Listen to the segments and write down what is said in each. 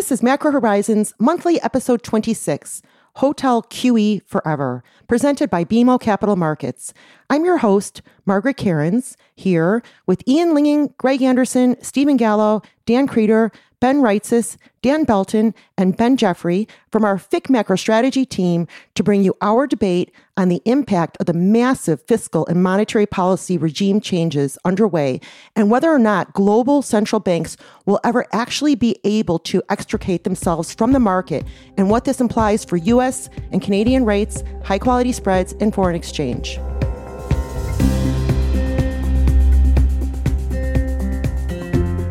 This is Macro Horizons monthly episode 26, Hotel QE Forever, presented by BMO Capital Markets. I'm your host, Margaret Kerins, here with Ian Lyngen, Greg Anderson, Stephen Gallo, Dan Krieter, Ben Reitzes, Dan Belton, and Ben Jeffery from our FIC Macro Strategy team to bring you our debate on the impact of the massive fiscal and monetary policy regime changes underway and whether or not global central banks will ever actually be able to extricate themselves from the market and what this implies for US and Canadian rates, high quality spreads, and foreign exchange.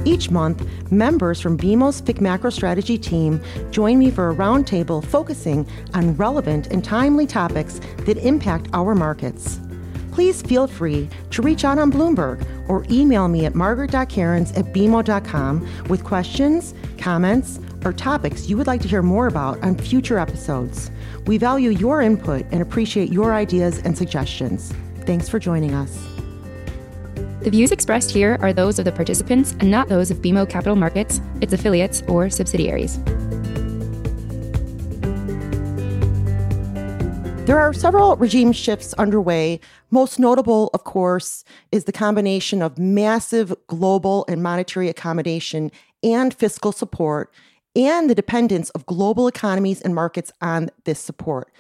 Each month, members from BMO's FIC Macro Strategy team join me for a roundtable focusing on relevant and timely topics that impact our markets. Please feel free to reach out on Bloomberg or email me at margaret.kerins at bmo.com with questions, comments, or topics you would like to hear more about on future episodes. We value your input and appreciate your ideas and suggestions. Thanks for joining us. The views expressed here are those of the participants and not those of BMO Capital Markets, its affiliates, or subsidiaries. There are several regime shifts underway. Most notable, of course, is the combination of massive global and monetary accommodation and fiscal support, and the dependence of global economies and markets on this support.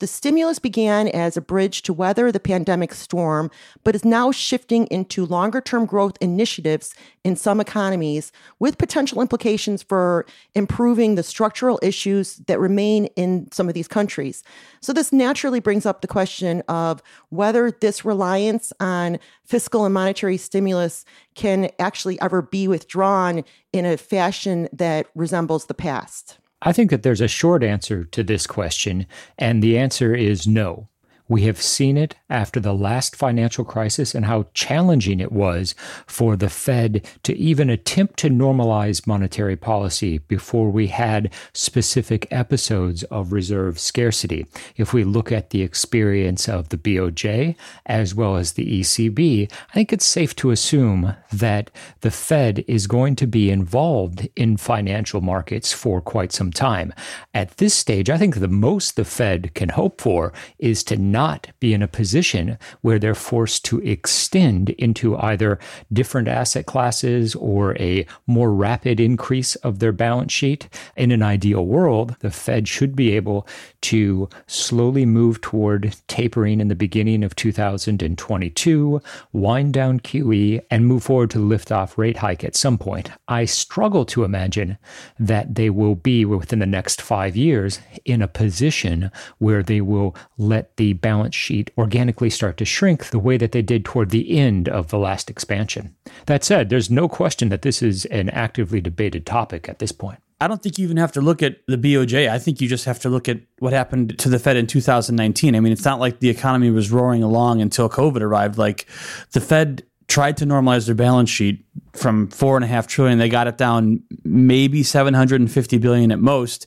The stimulus began as a bridge to weather the pandemic storm, but is now shifting into longer term growth initiatives in some economies with potential implications for improving the structural issues that remain in some of these countries. So, this naturally brings up the question of whether this reliance on fiscal and monetary stimulus can actually ever be withdrawn in a fashion that resembles the past. I think that there's a short answer to this question, and the answer is no. We have seen it after the last financial crisis and how challenging it was for the Fed to even attempt to normalize monetary policy before we had specific episodes of reserve scarcity. If we look at the experience of the BOJ as well as the ECB, I think it's safe to assume that the Fed is going to be involved in financial markets for quite some time. At this stage, I think the most the Fed can hope for is to not be in a position where they're forced to extend into either different asset classes or a more rapid increase of their balance sheet. In an ideal world, the Fed should be able to slowly move toward tapering in the beginning of 2022, wind down QE, and move forward to lift off rate hike at some point. I struggle to imagine that they will be within the next five years in a position where they will let the balance sheet organically start to shrink the way that they did toward the end of the last expansion. That said, there's no question that this is an actively debated topic at this point. I don't think you even have to look at the BOJ. I think you just have to look at what happened to the Fed in 2019. I mean, it's not like the economy was roaring along until COVID arrived. Like the Fed tried to normalize their balance sheet from four and a half trillion. They got it down maybe 750 billion at most.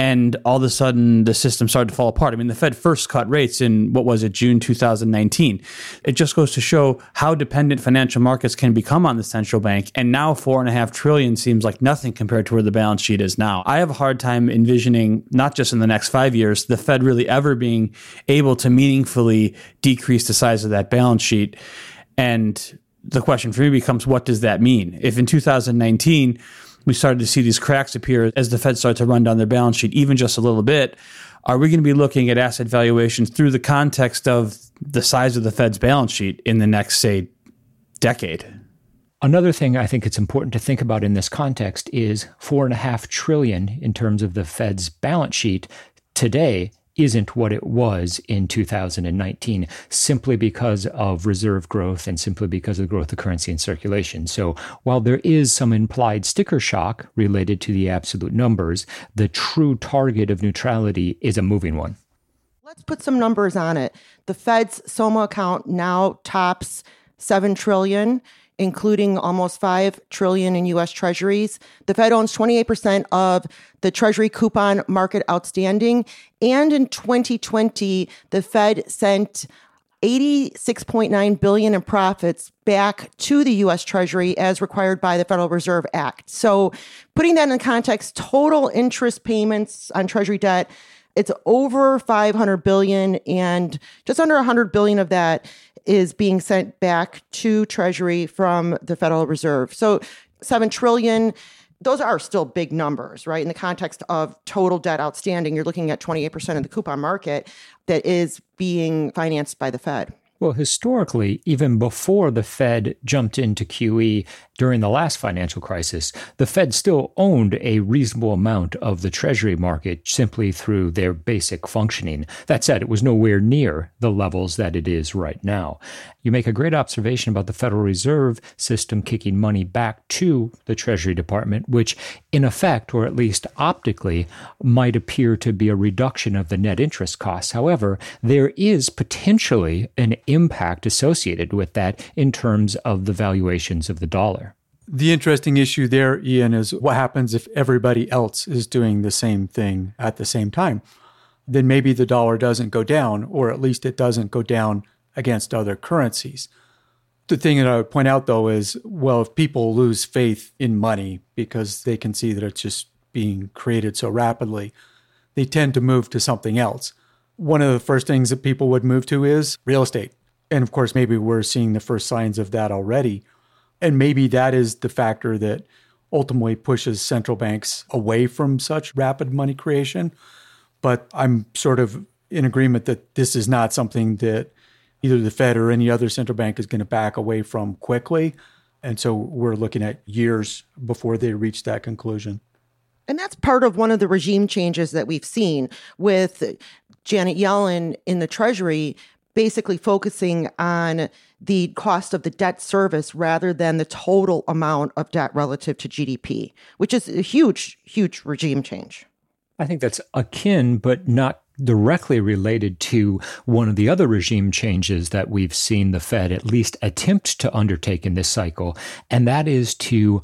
And all of a sudden the system started to fall apart. I mean, the Fed first cut rates in what was it, June 2019. It just goes to show how dependent financial markets can become on the central bank. And now four and a half trillion seems like nothing compared to where the balance sheet is now. I have a hard time envisioning, not just in the next five years, the Fed really ever being able to meaningfully decrease the size of that balance sheet. And the question for me becomes what does that mean? If in 2019 we started to see these cracks appear as the Fed started to run down their balance sheet, even just a little bit, are we going to be looking at asset valuations through the context of the size of the Fed's balance sheet in the next, say, decade? Another thing I think it's important to think about in this context is four and a half trillion in terms of the Fed's balance sheet today isn't what it was in 2019 simply because of reserve growth and simply because of the growth of currency in circulation. So while there is some implied sticker shock related to the absolute numbers, the true target of neutrality is a moving one. Let's put some numbers on it. The Fed's SOMA account now tops 7 trillion including almost 5 trillion in US treasuries. The Fed owns 28% of the treasury coupon market outstanding, and in 2020 the Fed sent 86.9 billion in profits back to the US Treasury as required by the Federal Reserve Act. So, putting that in context, total interest payments on treasury debt it's over 500 billion and just under 100 billion of that is being sent back to treasury from the Federal Reserve. So, 7 trillion those are still big numbers, right? In the context of total debt outstanding, you're looking at 28% of the coupon market that is being financed by the Fed. Well, historically, even before the Fed jumped into QE during the last financial crisis, the Fed still owned a reasonable amount of the Treasury market simply through their basic functioning. That said, it was nowhere near the levels that it is right now. You make a great observation about the Federal Reserve System kicking money back to the Treasury Department, which, in effect, or at least optically, might appear to be a reduction of the net interest costs. However, there is potentially an impact associated with that in terms of the valuations of the dollar. The interesting issue there, Ian, is what happens if everybody else is doing the same thing at the same time? Then maybe the dollar doesn't go down, or at least it doesn't go down against other currencies. The thing that I would point out, though, is well, if people lose faith in money because they can see that it's just being created so rapidly, they tend to move to something else. One of the first things that people would move to is real estate. And of course, maybe we're seeing the first signs of that already. And maybe that is the factor that ultimately pushes central banks away from such rapid money creation. But I'm sort of in agreement that this is not something that either the Fed or any other central bank is going to back away from quickly. And so we're looking at years before they reach that conclusion. And that's part of one of the regime changes that we've seen with Janet Yellen in the Treasury basically focusing on the cost of the debt service rather than the total amount of debt relative to GDP, which is a huge, huge regime change. I think that's akin, but not directly related to one of the other regime changes that we've seen the Fed at least attempt to undertake in this cycle, and that is to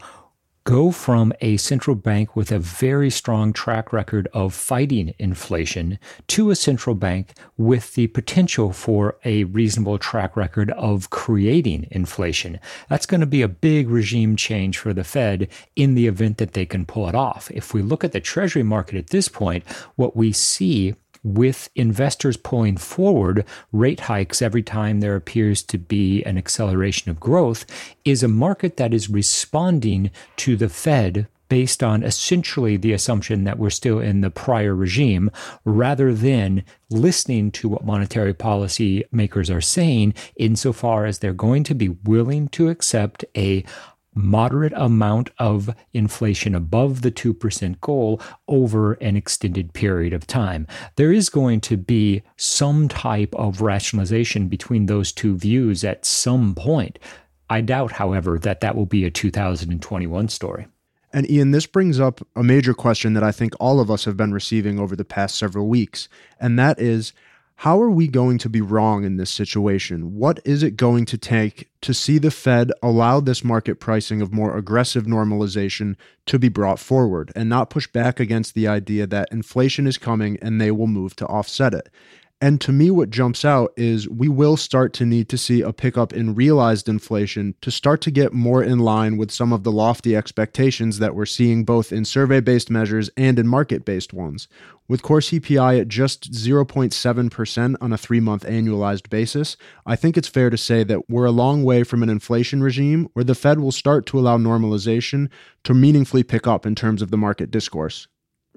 go from a central bank with a very strong track record of fighting inflation to a central bank with the potential for a reasonable track record of creating inflation. That's going to be a big regime change for the Fed in the event that they can pull it off. If we look at the Treasury market at this point, what we see with investors pulling forward rate hikes every time there appears to be an acceleration of growth is a market that is responding to the Fed based on essentially the assumption that we're still in the prior regime rather than listening to what monetary policy makers are saying insofar as they're going to be willing to accept a moderate amount of inflation above the 2% goal over an extended period of time. There is going to be some type of rationalization between those two views at some point. I doubt, however, that that will be a 2021 story. And Ian, this brings up a major question that I think all of us have been receiving over the past several weeks, and that is how are we going to be wrong in this situation? What is it going to take to see the Fed allow this market pricing of more aggressive normalization to be brought forward and not push back against the idea that inflation is coming and they will move to offset it? And to me, what jumps out is we will start to need to see a pickup in realized inflation to start to get more in line with some of the lofty expectations that we're seeing both in survey based measures and in market based ones. With core CPI at just 0.7% on a three month annualized basis, I think it's fair to say that we're a long way from an inflation regime where the Fed will start to allow normalization to meaningfully pick up in terms of the market discourse.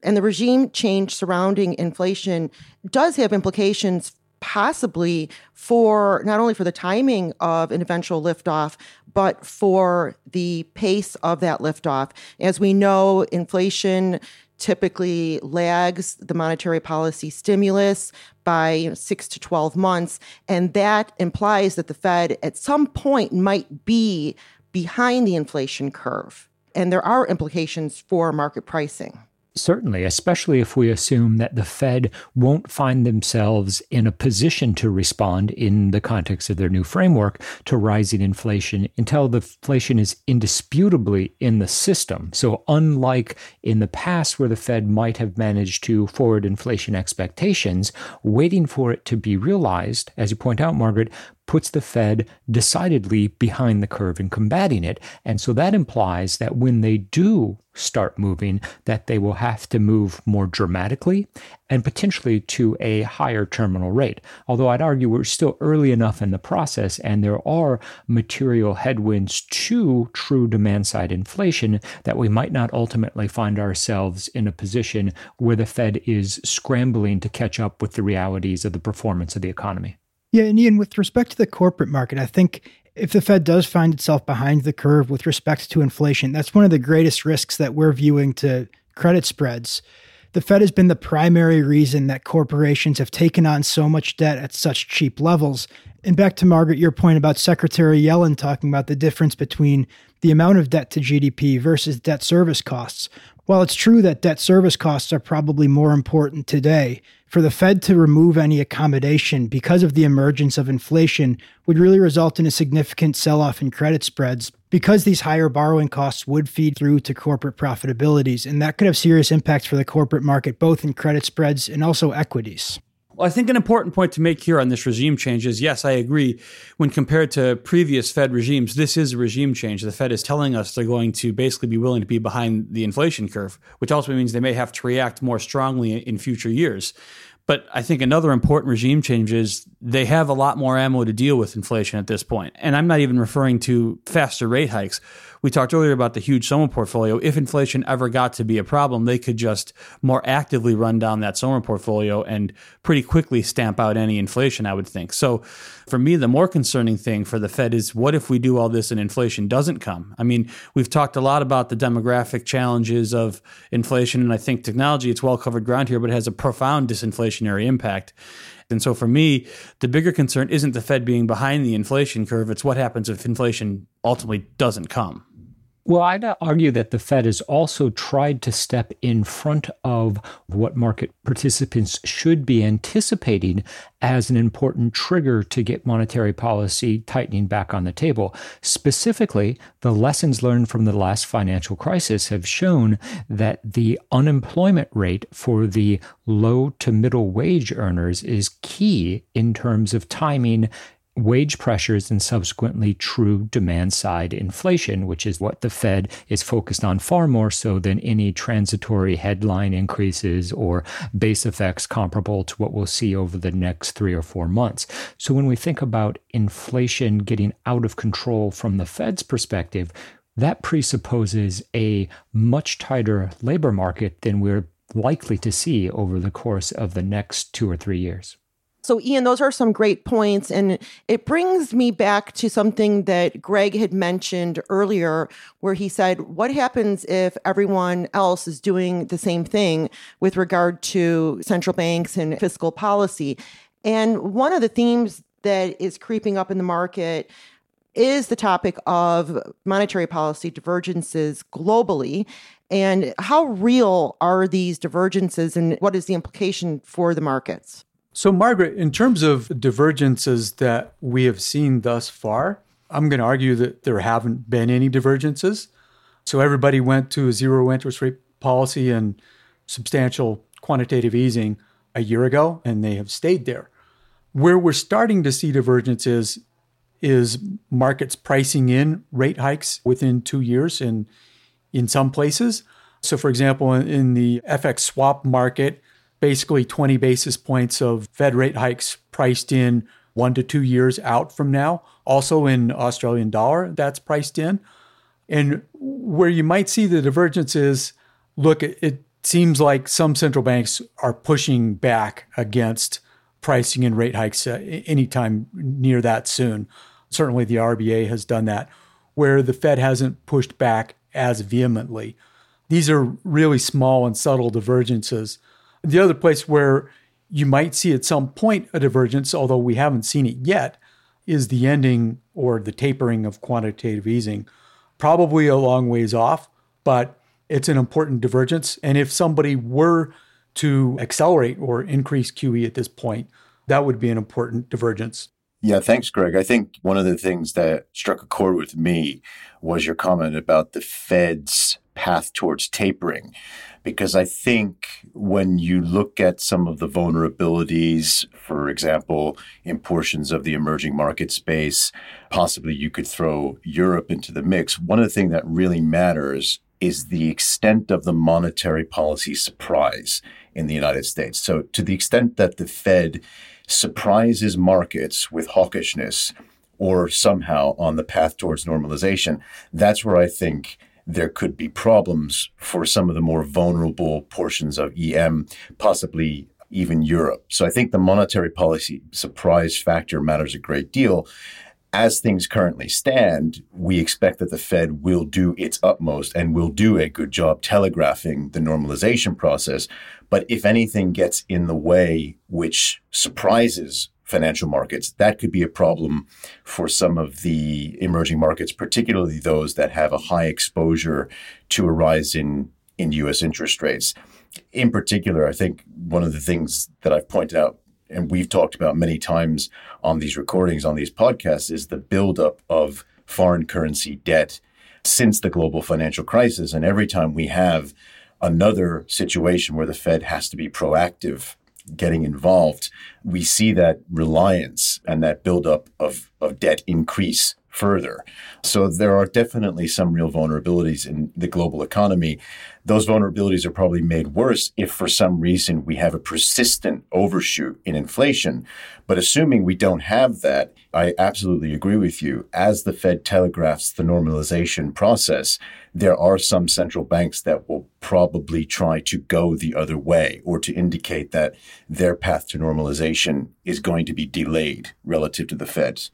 And the regime change surrounding inflation does have implications possibly for not only for the timing of an eventual liftoff, but for the pace of that liftoff. As we know, inflation typically lags the monetary policy stimulus by you know, six to 12 months. And that implies that the Fed at some point might be behind the inflation curve. And there are implications for market pricing. Certainly, especially if we assume that the Fed won't find themselves in a position to respond in the context of their new framework to rising inflation until the inflation is indisputably in the system. So, unlike in the past where the Fed might have managed to forward inflation expectations, waiting for it to be realized, as you point out, Margaret, puts the Fed decidedly behind the curve in combating it. And so that implies that when they do start moving, that they will have to move more dramatically and potentially to a higher terminal rate. Although I'd argue we're still early enough in the process and there are material headwinds to true demand side inflation that we might not ultimately find ourselves in a position where the Fed is scrambling to catch up with the realities of the performance of the economy. Yeah, and Ian, with respect to the corporate market, I think if the Fed does find itself behind the curve with respect to inflation, that's one of the greatest risks that we're viewing to credit spreads. The Fed has been the primary reason that corporations have taken on so much debt at such cheap levels. And back to Margaret, your point about Secretary Yellen talking about the difference between the amount of debt to GDP versus debt service costs. While it's true that debt service costs are probably more important today, for the Fed to remove any accommodation because of the emergence of inflation would really result in a significant sell off in credit spreads because these higher borrowing costs would feed through to corporate profitabilities. And that could have serious impacts for the corporate market, both in credit spreads and also equities. Well, I think an important point to make here on this regime change is yes, I agree. When compared to previous Fed regimes, this is a regime change. The Fed is telling us they're going to basically be willing to be behind the inflation curve, which also means they may have to react more strongly in future years. But I think another important regime change is they have a lot more ammo to deal with inflation at this point. And I'm not even referring to faster rate hikes. We talked earlier about the huge SOMA portfolio. If inflation ever got to be a problem, they could just more actively run down that SOMA portfolio and pretty quickly stamp out any inflation, I would think. So for me, the more concerning thing for the Fed is what if we do all this and inflation doesn't come? I mean, we've talked a lot about the demographic challenges of inflation, and I think technology, it's well covered ground here, but it has a profound disinflationary impact. And so for me, the bigger concern isn't the Fed being behind the inflation curve, it's what happens if inflation ultimately doesn't come. Well, I'd argue that the Fed has also tried to step in front of what market participants should be anticipating as an important trigger to get monetary policy tightening back on the table. Specifically, the lessons learned from the last financial crisis have shown that the unemployment rate for the low to middle wage earners is key in terms of timing wage pressures and subsequently true demand side inflation, which is what the Fed is focused on far more so than any transitory headline increases or base effects comparable to what we'll see over the next three or four months. So when we think about inflation getting out of control from the Fed's perspective, that presupposes a much tighter labor market than we're likely to see over the course of the next two or three years. So, Ian, those are some great points. And it brings me back to something that Greg had mentioned earlier, where he said, What happens if everyone else is doing the same thing with regard to central banks and fiscal policy? And one of the themes that is creeping up in the market is the topic of monetary policy divergences globally. And how real are these divergences and what is the implication for the markets? So, Margaret, in terms of divergences that we have seen thus far, I'm going to argue that there haven't been any divergences. So, everybody went to a zero interest rate policy and substantial quantitative easing a year ago, and they have stayed there. Where we're starting to see divergences is markets pricing in rate hikes within two years in, in some places. So, for example, in the FX swap market, basically 20 basis points of Fed rate hikes priced in one to two years out from now. Also in Australian dollar, that's priced in. And where you might see the divergence is look, it seems like some central banks are pushing back against pricing in rate hikes uh, anytime near that soon. Certainly the RBA has done that, where the Fed hasn't pushed back as vehemently. These are really small and subtle divergences the other place where you might see at some point a divergence, although we haven't seen it yet, is the ending or the tapering of quantitative easing. Probably a long ways off, but it's an important divergence. And if somebody were to accelerate or increase QE at this point, that would be an important divergence. Yeah, thanks, Greg. I think one of the things that struck a chord with me was your comment about the Fed's path towards tapering. Because I think when you look at some of the vulnerabilities, for example, in portions of the emerging market space, possibly you could throw Europe into the mix. One of the things that really matters is the extent of the monetary policy surprise in the United States. So, to the extent that the Fed surprises markets with hawkishness or somehow on the path towards normalization, that's where I think there could be problems for some of the more vulnerable portions of EM, possibly even Europe. So I think the monetary policy surprise factor matters a great deal. As things currently stand, we expect that the Fed will do its utmost and will do a good job telegraphing the normalization process. But if anything gets in the way, which surprises financial markets, that could be a problem for some of the emerging markets, particularly those that have a high exposure to a rise in, in US interest rates. In particular, I think one of the things that I've pointed out and we've talked about many times on these recordings, on these podcasts, is the buildup of foreign currency debt since the global financial crisis. And every time we have another situation where the Fed has to be proactive getting involved, we see that reliance and that buildup of, of debt increase further. So there are definitely some real vulnerabilities in the global economy. Those vulnerabilities are probably made worse if for some reason we have a persistent overshoot in inflation. But assuming we don't have that, I absolutely agree with you. As the Fed telegraphs the normalization process, there are some central banks that will probably try to go the other way or to indicate that their path to normalization is going to be delayed relative to the Fed's.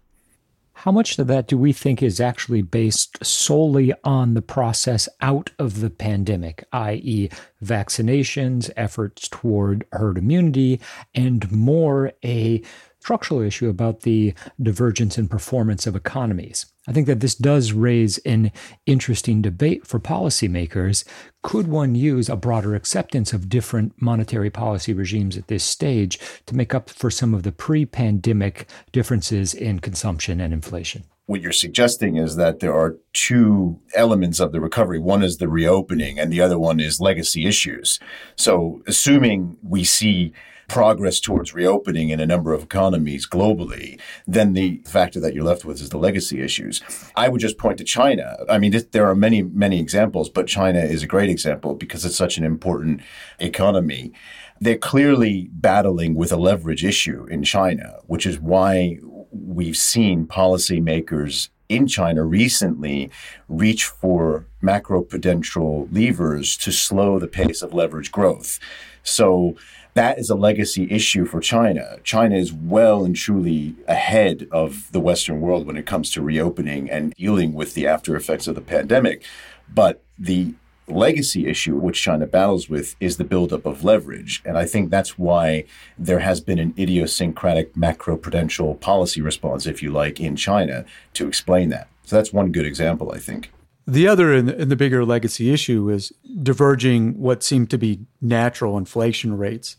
How much of that do we think is actually based solely on the process out of the pandemic, i.e., vaccinations, efforts toward herd immunity, and more a structural issue about the divergence in performance of economies. I think that this does raise an interesting debate for policymakers. Could one use a broader acceptance of different monetary policy regimes at this stage to make up for some of the pre pandemic differences in consumption and inflation? What you're suggesting is that there are two elements of the recovery. One is the reopening, and the other one is legacy issues. So, assuming we see progress towards reopening in a number of economies globally, then the factor that you're left with is the legacy issues. I would just point to China. I mean, there are many, many examples, but China is a great example because it's such an important economy. They're clearly battling with a leverage issue in China, which is why we've seen policymakers in China recently reach for macroprudential levers to slow the pace of leverage growth. So that is a legacy issue for China. China is well and truly ahead of the Western world when it comes to reopening and dealing with the after effects of the pandemic. But the legacy issue which China battles with is the buildup of leverage. And I think that's why there has been an idiosyncratic macroprudential policy response, if you like, in China to explain that. So that's one good example, I think. The other and the, the bigger legacy issue is diverging what seem to be natural inflation rates,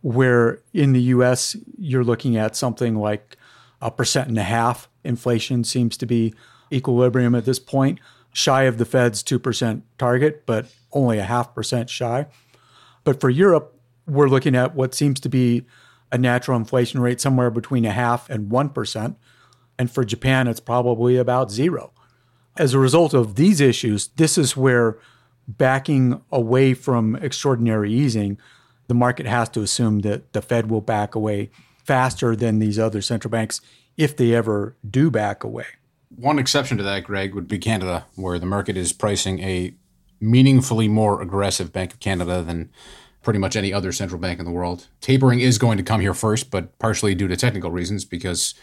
where in the US, you're looking at something like a percent and a half inflation seems to be equilibrium at this point, shy of the Fed's 2% target, but only a half percent shy. But for Europe, we're looking at what seems to be a natural inflation rate somewhere between a half and 1%. And for Japan, it's probably about zero. As a result of these issues, this is where backing away from extraordinary easing, the market has to assume that the Fed will back away faster than these other central banks if they ever do back away. One exception to that, Greg, would be Canada, where the market is pricing a meaningfully more aggressive Bank of Canada than pretty much any other central bank in the world. Tapering is going to come here first, but partially due to technical reasons because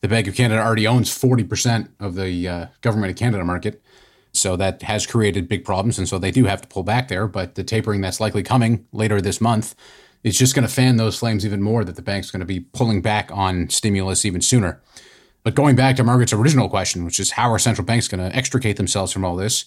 the Bank of Canada already owns 40% of the uh, government of Canada market. So that has created big problems. And so they do have to pull back there. But the tapering that's likely coming later this month is just going to fan those flames even more that the bank's going to be pulling back on stimulus even sooner. But going back to Margaret's original question, which is how are central banks going to extricate themselves from all this?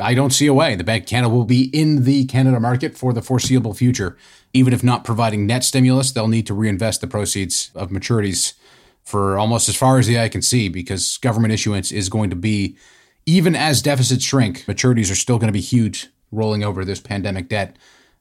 I don't see a way. The Bank of Canada will be in the Canada market for the foreseeable future. Even if not providing net stimulus, they'll need to reinvest the proceeds of maturities for almost as far as the eye can see because government issuance is going to be, even as deficits shrink, maturities are still going to be huge rolling over this pandemic debt.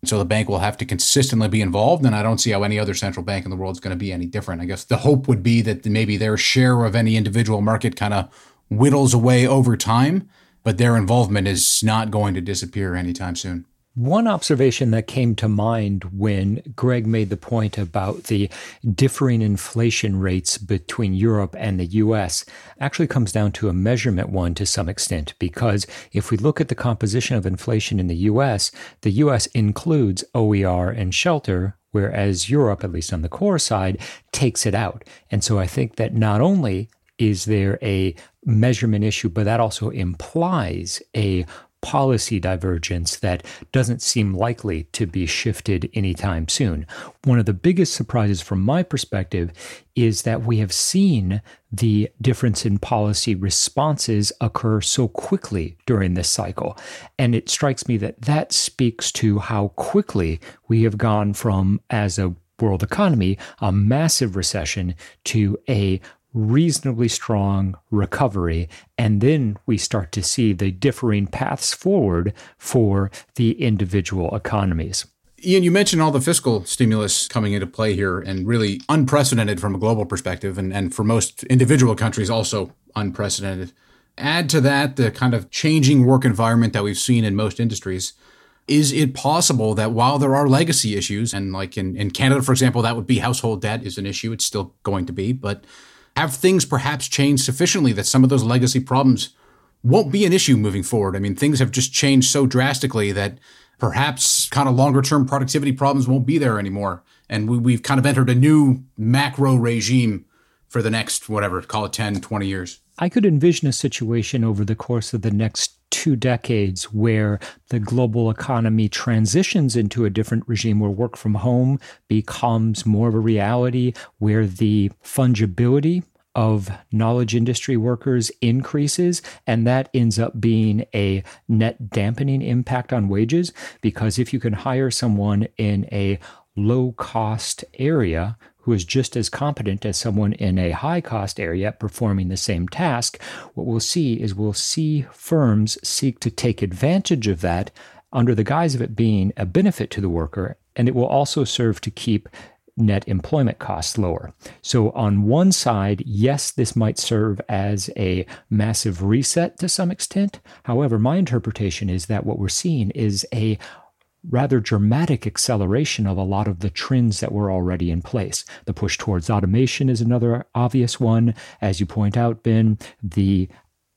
So the bank will have to consistently be involved, and I don't see how any other central bank in the world is going to be any different. I guess the hope would be that maybe their share of any individual market kind of whittles away over time, but their involvement is not going to disappear anytime soon. One observation that came to mind when Greg made the point about the differing inflation rates between Europe and the US actually comes down to a measurement one to some extent, because if we look at the composition of inflation in the US, the US includes OER and shelter, whereas Europe, at least on the core side, takes it out. And so I think that not only is there a measurement issue, but that also implies a policy divergence that doesn't seem likely to be shifted anytime soon. One of the biggest surprises from my perspective is that we have seen the difference in policy responses occur so quickly during this cycle. And it strikes me that that speaks to how quickly we have gone from, as a world economy, a massive recession to a reasonably strong recovery. And then we start to see the differing paths forward for the individual economies. Ian, you mentioned all the fiscal stimulus coming into play here and really unprecedented from a global perspective, and, and for most individual countries, also unprecedented. Add to that the kind of changing work environment that we've seen in most industries. Is it possible that while there are legacy issues, and like in, in Canada, for example, that would be household debt is an issue, it's still going to be, but have things perhaps changed sufficiently that some of those legacy problems won't be an issue moving forward? I mean, things have just changed so drastically that perhaps kind of longer term productivity problems won't be there anymore. And we, have kind of entered a new macro regime for the next, whatever, call it 10, 20 years. I could envision a situation over the course of the next two decades where the global economy transitions into a different regime where work from home becomes more of a reality, where the fungibility of knowledge industry workers increases, and that ends up being a net dampening impact on wages. Because if you can hire someone in a low cost area who is just as competent as someone in a high cost area performing the same task, what we'll see is we'll see firms seek to take advantage of that under the guise of it being a benefit to the worker, and it will also serve to keep net employment costs lower. So, on one side, yes, this might serve as a massive reset to some extent. However, my interpretation is that what we're seeing is a rather dramatic acceleration of a lot of the trends that were already in place. The push towards automation is another obvious one. As you point out, Ben, the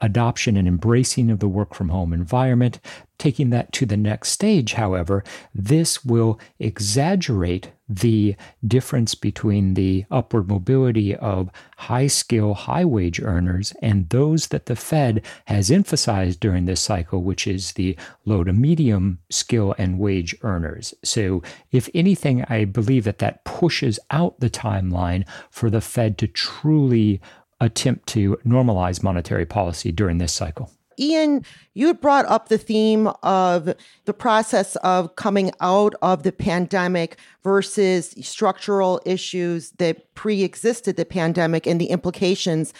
adoption and embracing of the work from home environment. Taking that to the next stage, however, this will exaggerate the difference between the upward mobility of high skill, high wage earners and those that the Fed has emphasized during this cycle, which is the low to medium skill and wage earners. So, if anything, I believe that that pushes out the timeline for the Fed to truly attempt to normalize monetary policy during this cycle. Ian, you had brought up the theme of the process of coming out of the pandemic versus structural issues that pre existed the pandemic and the implications.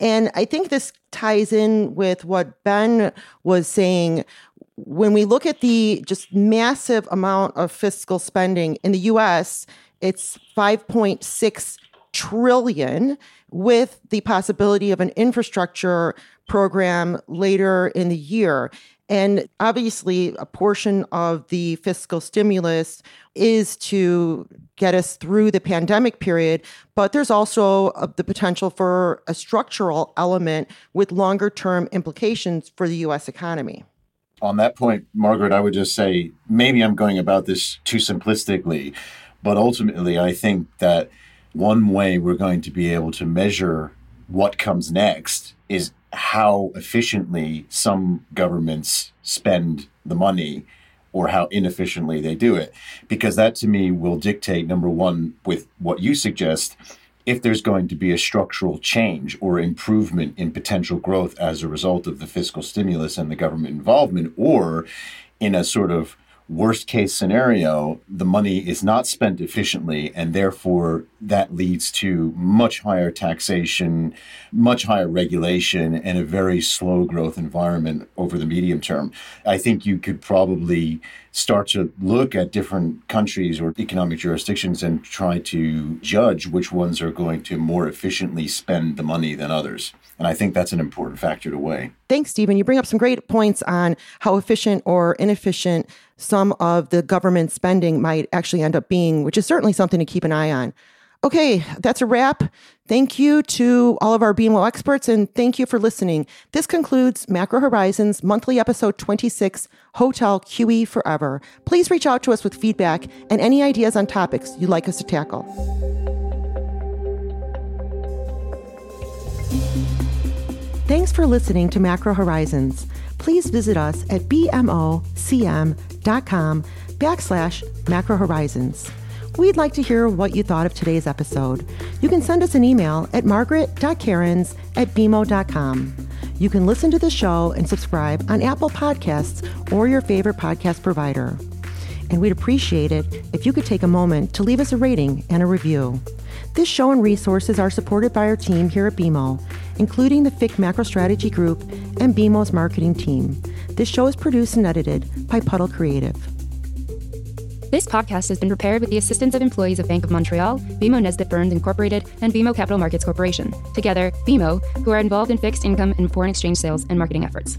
And I think this ties in with what Ben was saying. When we look at the just massive amount of fiscal spending in the US, it's 5.6 trillion with the possibility of an infrastructure program later in the year. And obviously, a portion of the fiscal stimulus is to get us through the pandemic period, but there's also a, the potential for a structural element with longer term implications for the US economy. On that point, Margaret, I would just say maybe I'm going about this too simplistically, but ultimately, I think that one way we're going to be able to measure what comes next is how efficiently some governments spend the money or how inefficiently they do it. Because that to me will dictate, number one, with what you suggest, if there's going to be a structural change or improvement in potential growth as a result of the fiscal stimulus and the government involvement, or in a sort of worst case scenario, the money is not spent efficiently, and therefore that leads to much higher taxation, much higher regulation, and a very slow growth environment over the medium term. I think you could probably start to look at different countries or economic jurisdictions and try to judge which ones are going to more efficiently spend the money than others. And I think that's an important factor to weigh. Thanks, Stephen. You bring up some great points on how efficient or inefficient some of the government spending might actually end up being, which is certainly something to keep an eye on. Okay, that's a wrap. Thank you to all of our BMO experts and thank you for listening. This concludes Macro Horizons monthly episode 26, Hotel QE Forever. Please reach out to us with feedback and any ideas on topics you'd like us to tackle. Thanks for listening to Macro Horizons. Please visit us at bmocm.com backslash macro horizons. We'd like to hear what you thought of today's episode. You can send us an email at margaret.kerins at bmo.com. You can listen to the show and subscribe on Apple Podcasts or your favorite podcast provider. And we'd appreciate it if you could take a moment to leave us a rating and a review. This show and resources are supported by our team here at BMO, including the FIC Macro Strategy Group and BMO's marketing team. This show is produced and edited by Puddle Creative. This podcast has been prepared with the assistance of employees of Bank of Montreal, BMO Nesbitt Burns Incorporated, and BMO Capital Markets Corporation. Together, BMO, who are involved in fixed income and foreign exchange sales and marketing efforts.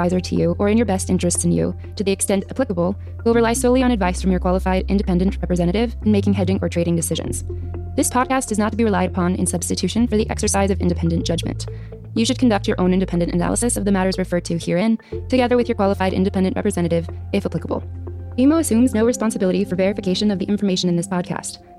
advisor to you or in your best interests in you, to the extent applicable, will rely solely on advice from your qualified independent representative in making hedging or trading decisions. This podcast is not to be relied upon in substitution for the exercise of independent judgment. You should conduct your own independent analysis of the matters referred to herein, together with your qualified independent representative, if applicable. BMO assumes no responsibility for verification of the information in this podcast.